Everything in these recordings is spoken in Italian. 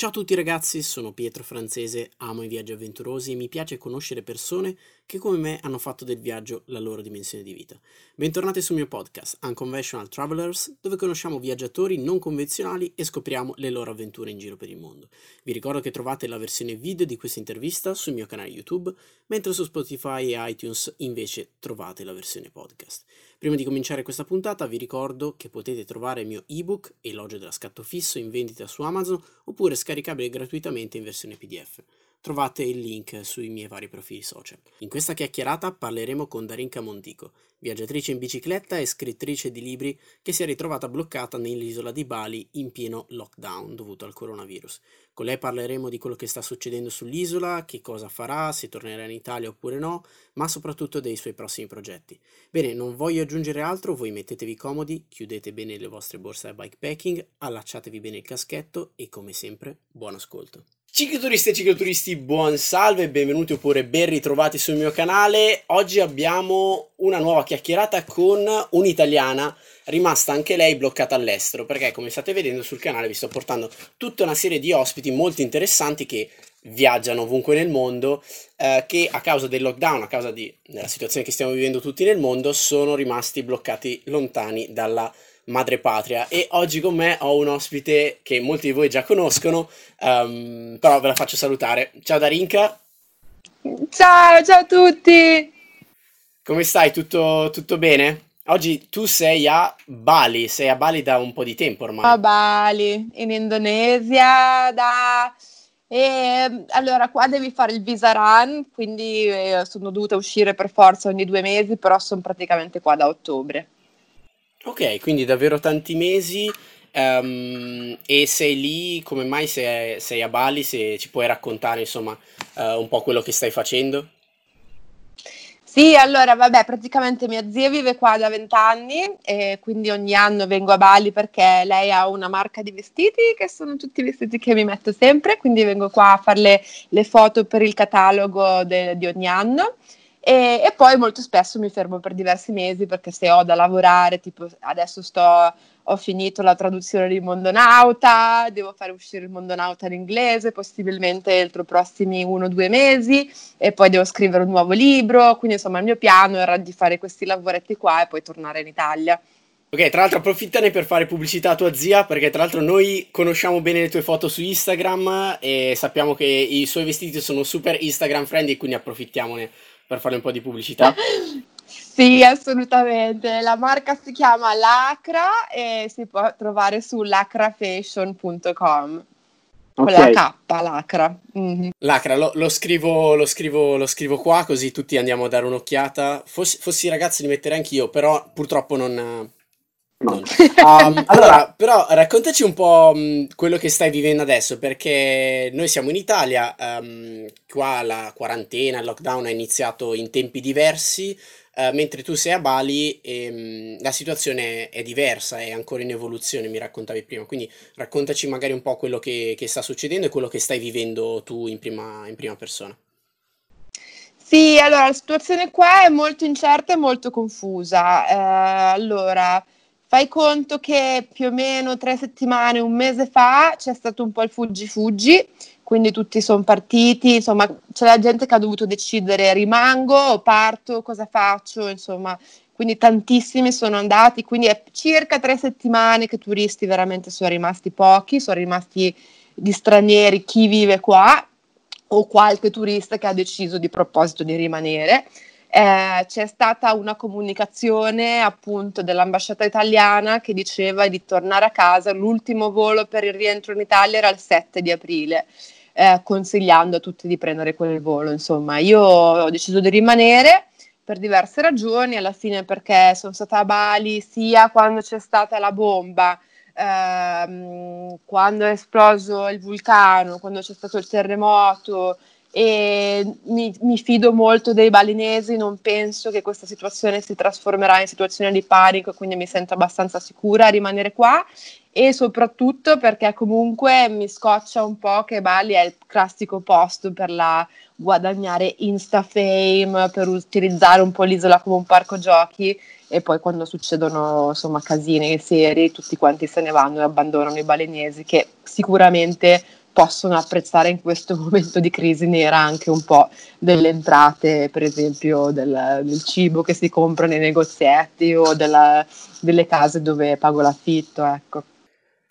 Ciao a tutti ragazzi, sono Pietro Francese, amo i viaggi avventurosi e mi piace conoscere persone che come me hanno fatto del viaggio la loro dimensione di vita. Bentornati sul mio podcast Unconventional Travelers, dove conosciamo viaggiatori non convenzionali e scopriamo le loro avventure in giro per il mondo. Vi ricordo che trovate la versione video di questa intervista sul mio canale YouTube, mentre su Spotify e iTunes invece trovate la versione podcast. Prima di cominciare questa puntata vi ricordo che potete trovare il mio ebook Elogio della scatto fisso in vendita su Amazon oppure scaricabile gratuitamente in versione PDF. Trovate il link sui miei vari profili social. In questa chiacchierata parleremo con Darinka Montico, viaggiatrice in bicicletta e scrittrice di libri che si è ritrovata bloccata nell'isola di Bali in pieno lockdown dovuto al coronavirus. Con lei parleremo di quello che sta succedendo sull'isola, che cosa farà, se tornerà in Italia oppure no, ma soprattutto dei suoi prossimi progetti. Bene, non voglio aggiungere altro, voi mettetevi comodi, chiudete bene le vostre borse da bikepacking, allacciatevi bene il caschetto e come sempre, buon ascolto. Cicloturisti e cicloturisti, buon salve, benvenuti oppure ben ritrovati sul mio canale. Oggi abbiamo una nuova chiacchierata con un'italiana rimasta anche lei bloccata all'estero, perché come state vedendo sul canale vi sto portando tutta una serie di ospiti molto interessanti che viaggiano ovunque nel mondo, eh, che a causa del lockdown, a causa di, della situazione che stiamo vivendo tutti nel mondo, sono rimasti bloccati lontani dalla madre patria e oggi con me ho un ospite che molti di voi già conoscono, um, però ve la faccio salutare. Ciao Darinka. Ciao, ciao a tutti. Come stai? Tutto, tutto bene? Oggi tu sei a Bali, sei a Bali da un po' di tempo ormai. A Bali, in Indonesia, da... E, allora, qua devi fare il visa run, quindi eh, sono dovuta uscire per forza ogni due mesi, però sono praticamente qua da ottobre. Ok, quindi davvero tanti mesi. ehm, e sei lì, come mai sei, sei a Bali? Se ci puoi raccontare, insomma, eh, un po' quello che stai facendo? Sì, allora, vabbè, praticamente mia zia vive qua da vent'anni e quindi ogni anno vengo a Bali perché lei ha una marca di vestiti che sono tutti i vestiti che mi metto sempre, quindi vengo qua a fare le, le foto per il catalogo de- di ogni anno. E, e, poi molto spesso mi fermo per diversi mesi perché se ho da lavorare, tipo adesso sto, ho finito la traduzione di Mondonauta, devo fare uscire il Mondonauta in inglese, possibilmente entro i prossimi uno o due mesi, e poi devo scrivere un nuovo libro, quindi insomma il mio piano era di fare questi lavoretti qua e poi tornare in Italia. Ok, tra l'altro approfittane per fare pubblicità a tua zia, perché tra l'altro noi conosciamo bene le tue foto su Instagram e sappiamo che i suoi vestiti sono super Instagram friendly, quindi approfittiamone per fare un po' di pubblicità? Sì, assolutamente. La marca si chiama Lacra e si può trovare su lacrafashion.com. Con okay. la K, Lacra. Mm-hmm. Lacra, lo, lo, scrivo, lo, scrivo, lo, scrivo, qua così tutti andiamo a dare un'occhiata. Fossi, fossi ragazzi li metterei anch'io, però purtroppo non, Um, allora, però raccontaci un po' um, quello che stai vivendo adesso, perché noi siamo in Italia, um, qua la quarantena, il lockdown è iniziato in tempi diversi, uh, mentre tu sei a Bali e la situazione è diversa, è ancora in evoluzione, mi raccontavi prima, quindi raccontaci magari un po' quello che, che sta succedendo e quello che stai vivendo tu in prima, in prima persona. Sì, allora la situazione qua è molto incerta e molto confusa. Eh, allora, Fai conto che più o meno tre settimane, un mese fa c'è stato un po' il fuggi-fuggi, quindi tutti sono partiti, insomma c'è la gente che ha dovuto decidere rimango o parto, cosa faccio, insomma, quindi tantissimi sono andati, quindi è circa tre settimane che turisti veramente sono rimasti pochi, sono rimasti gli stranieri, chi vive qua o qualche turista che ha deciso di proposito di rimanere eh, c'è stata una comunicazione appunto dell'ambasciata italiana che diceva di tornare a casa, l'ultimo volo per il rientro in Italia era il 7 di aprile. Eh, consigliando a tutti di prendere quel volo. Insomma, io ho deciso di rimanere per diverse ragioni, alla fine perché sono stata a Bali sia quando c'è stata la bomba, ehm, quando è esploso il vulcano, quando c'è stato il terremoto, e mi, mi, fido molto dei balinesi, non penso che questa situazione si trasformerà in situazione di panico, quindi mi sento abbastanza sicura a rimanere qua. E soprattutto perché comunque mi scoccia un po' che Bali è il classico posto per la guadagnare insta fame, per utilizzare un po' l'isola come un parco giochi. E poi quando succedono insomma casini seri tutti quanti se ne vanno e abbandonano i balinesi che sicuramente possono apprezzare in questo momento di crisi nera anche un po' delle entrate, per esempio del, del cibo che si compra nei negozietti o della, delle case dove pago l'affitto. Ecco.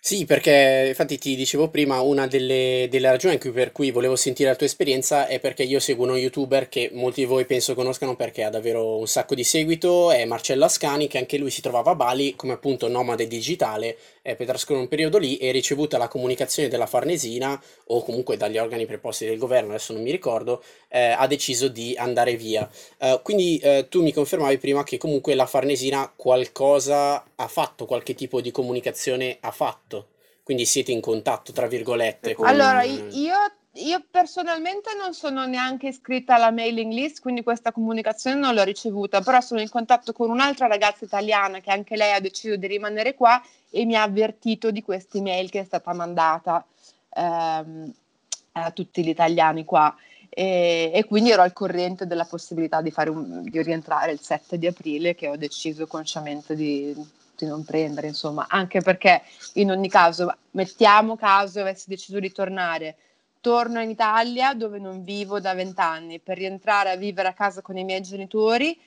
Sì, perché infatti ti dicevo prima, una delle, delle ragioni per cui volevo sentire la tua esperienza è perché io seguo uno youtuber che molti di voi penso conoscano perché ha davvero un sacco di seguito, è Marcello Ascani, che anche lui si trovava a Bali come appunto nomade digitale eh, per trascorrere un periodo lì e ricevuta la comunicazione della Farnesina o comunque dagli organi preposti del governo, adesso non mi ricordo, eh, ha deciso di andare via. Uh, quindi eh, tu mi confermavi prima che comunque la Farnesina qualcosa ha fatto, qualche tipo di comunicazione ha fatto. Quindi siete in contatto, tra virgolette. Con... Allora, io io personalmente non sono neanche iscritta alla mailing list, quindi questa comunicazione non l'ho ricevuta, però sono in contatto con un'altra ragazza italiana che anche lei ha deciso di rimanere qua e mi ha avvertito di questa email che è stata mandata ehm, a tutti gli italiani qua. E, e, quindi ero al corrente della possibilità di, un, di, rientrare il 7 di aprile che ho deciso consciamente di, di, non prendere, insomma, anche perché in ogni caso, mettiamo caso avessi deciso di tornare torno in Italia dove non vivo da vent'anni per rientrare a vivere a casa con i miei genitori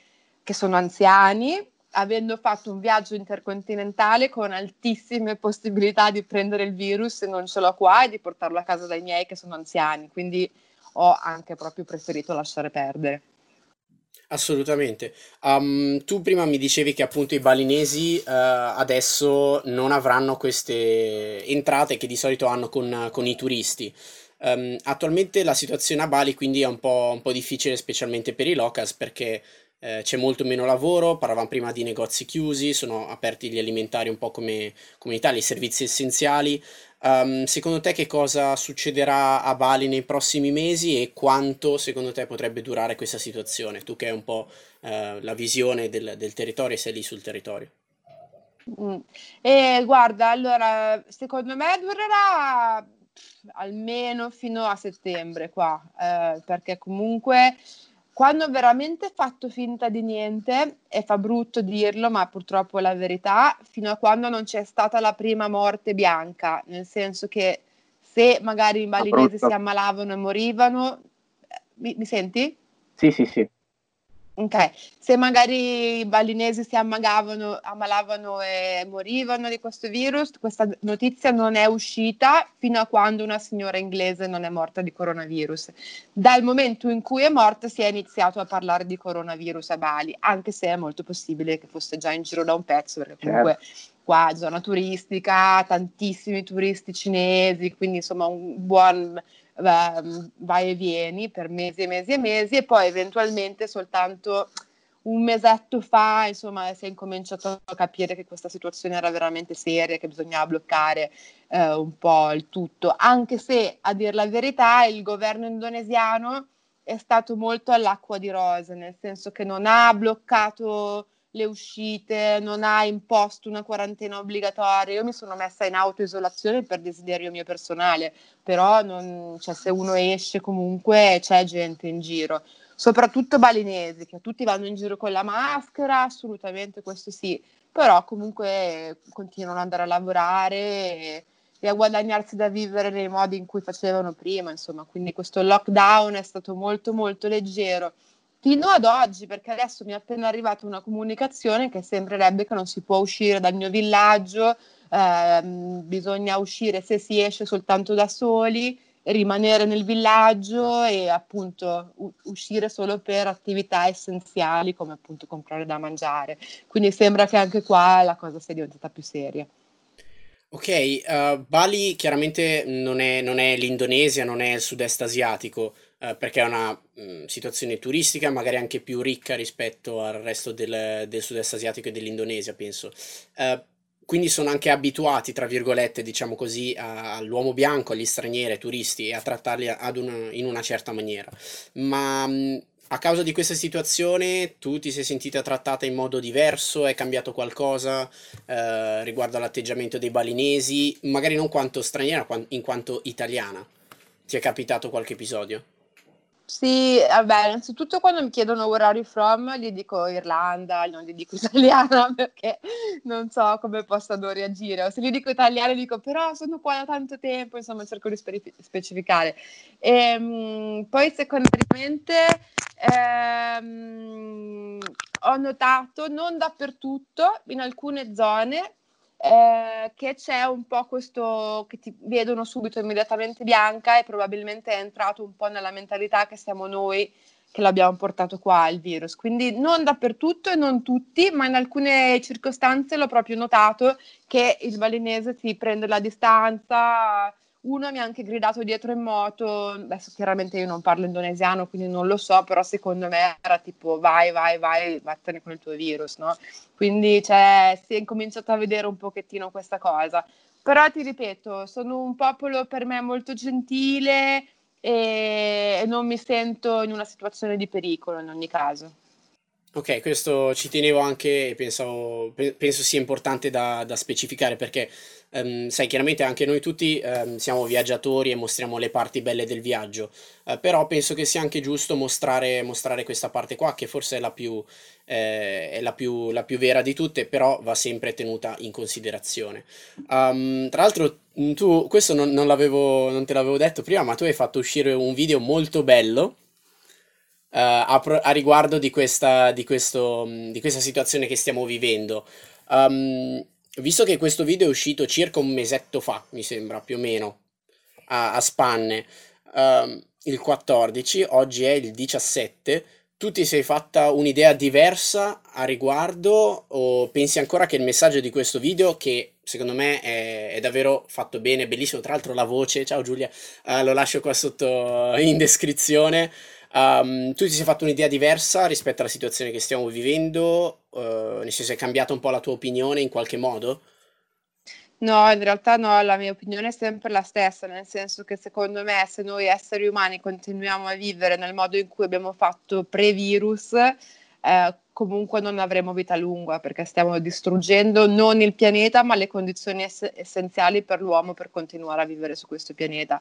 che sono anziani, avendo fatto un viaggio intercontinentale con altissime possibilità di prendere il virus se non ce l'ho qua e di portarlo a casa dai miei che sono anziani, quindi ho anche proprio preferito lasciare perdere. Assolutamente. Um, tu prima mi dicevi che appunto i balinesi uh, adesso non avranno queste entrate che di solito hanno con, con i turisti. Um, attualmente la situazione a Bali quindi è un po', un po difficile, specialmente per i locals, perché eh, c'è molto meno lavoro. Parlavamo prima di negozi chiusi, sono aperti gli alimentari un po' come, come in Italia, i servizi essenziali. Um, secondo te che cosa succederà a Bali nei prossimi mesi e quanto secondo te potrebbe durare questa situazione? Tu che hai un po' uh, la visione del, del territorio e sei lì sul territorio. Mm. E guarda, allora, secondo me durerà almeno fino a settembre qua, eh, perché comunque quando ho veramente fatto finta di niente, e fa brutto dirlo, ma purtroppo è la verità, fino a quando non c'è stata la prima morte bianca, nel senso che se magari i balinesi si ammalavano e morivano, eh, mi, mi senti? Sì, sì, sì. Ok, se magari i balinesi si ammalavano, ammalavano e morivano di questo virus, questa notizia non è uscita fino a quando una signora inglese non è morta di coronavirus. Dal momento in cui è morta si è iniziato a parlare di coronavirus a Bali, anche se è molto possibile che fosse già in giro da un pezzo, perché comunque certo. qua zona turistica, tantissimi turisti cinesi, quindi insomma un buon vai e vieni per mesi e mesi e mesi e poi eventualmente soltanto un mesetto fa, insomma, si è incominciato a capire che questa situazione era veramente seria, che bisognava bloccare eh, un po' il tutto, anche se a dir la verità il governo indonesiano è stato molto all'acqua di rose, nel senso che non ha bloccato le uscite, non ha imposto una quarantena obbligatoria. Io mi sono messa in autoisolazione per desiderio mio personale, però non, cioè, se uno esce comunque c'è gente in giro, soprattutto balinesi, che tutti vanno in giro con la maschera, assolutamente questo sì, però comunque continuano ad andare a lavorare e, e a guadagnarsi da vivere nei modi in cui facevano prima, insomma, quindi questo lockdown è stato molto molto leggero fino ad oggi, perché adesso mi è appena arrivata una comunicazione che sembrerebbe che non si può uscire dal mio villaggio, ehm, bisogna uscire se si esce soltanto da soli, rimanere nel villaggio e appunto u- uscire solo per attività essenziali come appunto comprare da mangiare. Quindi sembra che anche qua la cosa sia diventata più seria. Ok, uh, Bali chiaramente non è, non è l'Indonesia, non è il sud-est asiatico, eh, perché è una mh, mm, situazione turistica magari anche più ricca rispetto al resto del, del sud-est asiatico e dell'Indonesia, penso. Uh, quindi sono anche abituati, tra virgolette, diciamo così, a, all'uomo bianco, agli stranieri, ai turisti e a trattarli una, in una certa maniera. Ma mh, mm, a causa di questa situazione tu ti sei sentita trattata in modo diverso? È cambiato qualcosa eh, riguardo all'atteggiamento dei balinesi? Magari non quanto straniera, in quanto italiana. Ti è capitato qualche episodio? Sì, vabbè, innanzitutto quando mi chiedono where are you from, gli dico Irlanda, non gli dico italiana perché non so come possano reagire. O se gli dico italiana, dico però sono qua da tanto tempo, insomma cerco di spe- specificare. E, ehm, poi secondariamente ehm, ho notato, non dappertutto, in alcune zone, eh, che c'è un po' questo che ti vedono subito immediatamente bianca e probabilmente è entrato un po' nella mentalità che siamo noi che l'abbiamo portato qua il virus. Quindi non dappertutto e non tutti, ma in alcune circostanze l'ho proprio notato che il balinese ti prende la distanza, uno mi ha anche gridato dietro in moto, adesso chiaramente io non parlo indonesiano quindi non lo so, però secondo me era tipo vai, vai, vai, vattene con il tuo virus, no? Quindi cioè, si è incominciato a vedere un pochettino questa cosa. Però ti ripeto, sono un popolo per me molto gentile e non mi sento in una situazione di pericolo in ogni caso. Ok, questo ci tenevo anche e penso sia importante da, da specificare perché Um, sai, chiaramente anche noi tutti um, siamo viaggiatori e mostriamo le parti belle del viaggio, uh, però penso che sia anche giusto mostrare, mostrare questa parte qua, che forse è la più, eh, è la più, la più vera di tutte, però va sempre tenuta in considerazione. Um, tra l'altro, tu, questo non, non, non te l'avevo detto prima, ma tu hai fatto uscire un video molto bello. Uh, a, a, riguardo di questa, di, questo, di questa situazione che stiamo vivendo. Um, visto che questo video è uscito circa un mesetto fa, mi sembra più o meno, a, a spanne, um, il 14, oggi è il 17, tu ti sei fatta un'idea diversa a riguardo o pensi ancora che il messaggio di questo video, che secondo me è, è davvero fatto bene, bellissimo, tra l'altro la voce, ciao Giulia, uh, lo lascio qua sotto in descrizione, Um, tu ti sei fatto un'idea diversa rispetto alla situazione che stiamo vivendo? Uh, nel senso, è cambiata un po' la tua opinione in qualche modo? No, in realtà no, la mia opinione è sempre la stessa, nel senso che secondo me se noi esseri umani continuiamo a vivere nel modo in cui abbiamo fatto pre-virus, eh, comunque non avremo vita lunga perché stiamo distruggendo non il pianeta ma le condizioni ess- essenziali per l'uomo per continuare a vivere su questo pianeta.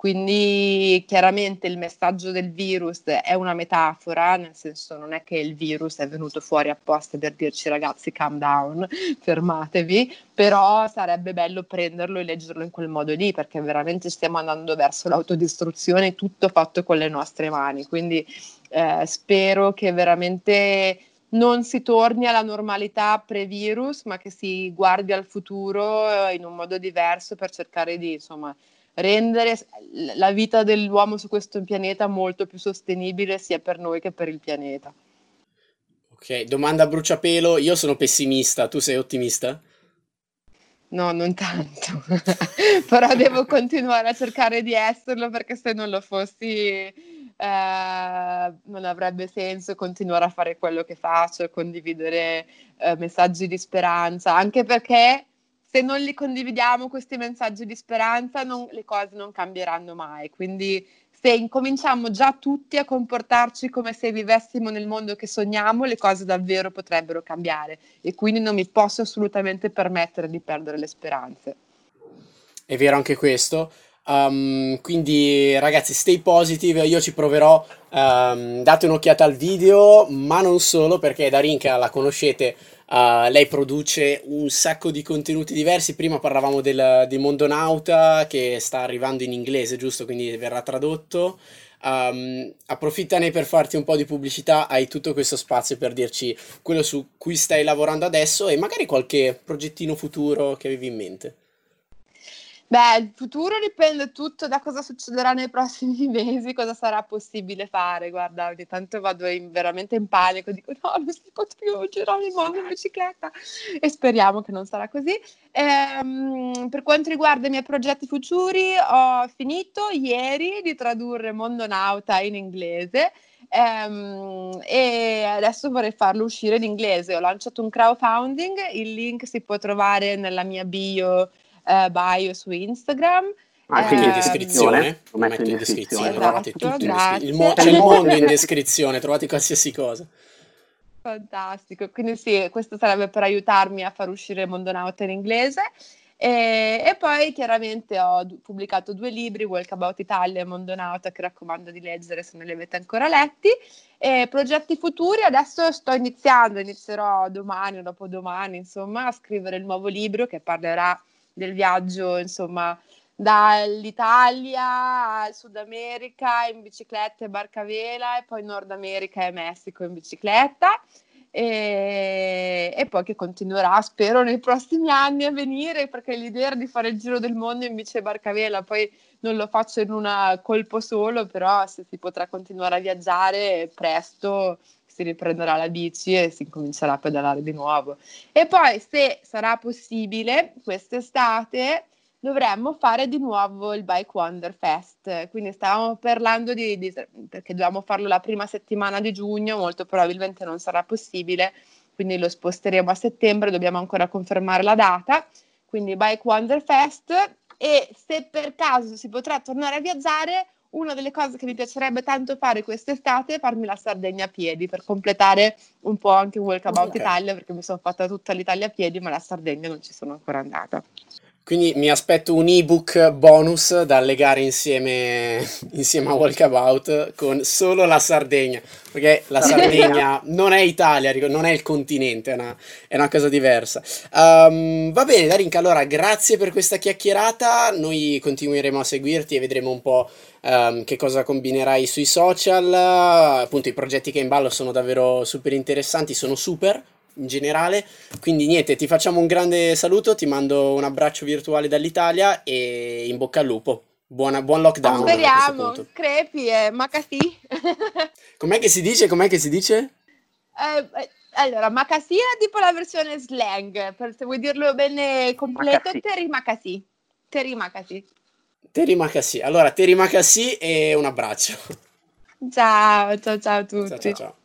Quindi chiaramente il messaggio del virus è una metafora, nel senso non è che il virus è venuto fuori apposta per dirci ragazzi calm down, fermatevi, però sarebbe bello prenderlo e leggerlo in quel modo lì perché veramente stiamo andando verso l'autodistruzione, tutto fatto con le nostre mani. Quindi eh, spero che veramente non si torni alla normalità pre-virus, ma che si guardi al futuro eh, in un modo diverso per cercare di insomma rendere la vita dell'uomo su questo pianeta molto più sostenibile sia per noi che per il pianeta. Ok, domanda a bruciapelo, io sono pessimista, tu sei ottimista? No, non tanto, però devo continuare a cercare di esserlo perché se non lo fossi eh, non avrebbe senso continuare a fare quello che faccio, condividere eh, messaggi di speranza, anche perché se non li condividiamo questi messaggi di speranza non, le cose non cambieranno mai. Quindi se incominciamo già tutti a comportarci come se vivessimo nel mondo che sogniamo, le cose davvero potrebbero cambiare e quindi non mi posso assolutamente permettere di perdere le speranze. È vero anche questo. Um, quindi ragazzi, stay positive, io ci proverò. Um, date un'occhiata al video, ma non solo perché Darinka la conoscete Uh, lei produce un sacco di contenuti diversi. Prima parlavamo del, di Mondonauta che sta arrivando in inglese, giusto? Quindi verrà tradotto. Um, approfittane per farti un po' di pubblicità. Hai tutto questo spazio per dirci quello su cui stai lavorando adesso e magari qualche progettino futuro che avevi in mente. Beh, il futuro dipende tutto da cosa succederà nei prossimi mesi, cosa sarà possibile fare. Guarda, ogni tanto vado in, veramente in panico, dico no, non si può più girare il mondo in bicicletta e speriamo che non sarà così. Ehm, per quanto riguarda i miei progetti futuri, ho finito ieri di tradurre Mondonauta in inglese. Um, e adesso vorrei farlo uscire in inglese. Ho lanciato un crowdfunding, il link si può trovare nella mia bio uh, bio su Instagram. Anche in ehm, descrizione, lo metto in descrizione, trovate tutto in il mo- c'è il mondo in descrizione, trovate qualsiasi cosa. Fantastico, quindi sì, questo sarebbe per aiutarmi a far uscire Mondonauta in inglese. E, e, poi chiaramente ho d- pubblicato due libri, Walkabout Italia e Mondonauta, che raccomando di leggere se non li avete ancora letti. E progetti futuri, adesso sto iniziando, inizierò domani o dopodomani, insomma, a scrivere il nuovo libro che parlerà del viaggio, insomma, dall'Italia al Sud America in bicicletta e barcavela e poi Nord America e Messico in bicicletta. E, e, poi che continuerà, spero, nei prossimi anni a venire, perché l'idea era di fare il giro del mondo in bici e barcavela, poi non lo faccio in un colpo solo, però se si potrà continuare a viaggiare presto si riprenderà la bici e si incomincerà a pedalare di nuovo. E poi, se sarà possibile, quest'estate dovremmo fare di nuovo il Bike Wonder Fest. Quindi stavamo parlando di, di, perché dovevamo farlo la prima settimana di giugno, molto probabilmente non sarà possibile, quindi lo sposteremo a settembre, dobbiamo ancora confermare la data. Quindi Bike Wonder Fest e se per caso si potrà tornare a viaggiare, una delle cose che mi piacerebbe tanto fare quest'estate è farmi la Sardegna a piedi per completare un po' anche un Walkabout okay. Italia perché mi sono fatta tutta l'Italia a piedi ma la Sardegna non ci sono ancora andata. Quindi mi aspetto un ebook bonus da legare insieme, insieme a Walkabout con solo la Sardegna, perché la Sardegna non è Italia, non è il continente, è una, è una cosa diversa. Um, va bene, Darinka, allora grazie per questa chiacchierata, noi continueremo a seguirti e vedremo un po' um, che cosa combinerai sui social, appunto i progetti che hai in ballo sono davvero super interessanti, sono super, in generale. Quindi niente, ti facciamo un grande saluto, ti mando un abbraccio virtuale dall'Italia e in bocca al lupo. Buona, buon lockdown. Speriamo, crepi e macasì. Com'è che si dice? Com'è che si dice? Eh, eh allora, macasì è tipo la versione slang, per se vuoi dirlo bene completo, Teri macasì. Teri macasì. Teri macasì. Allora, Teri macasì e un abbraccio. Ciao, ciao, ciao a tutti. Ciao, ciao, ciao.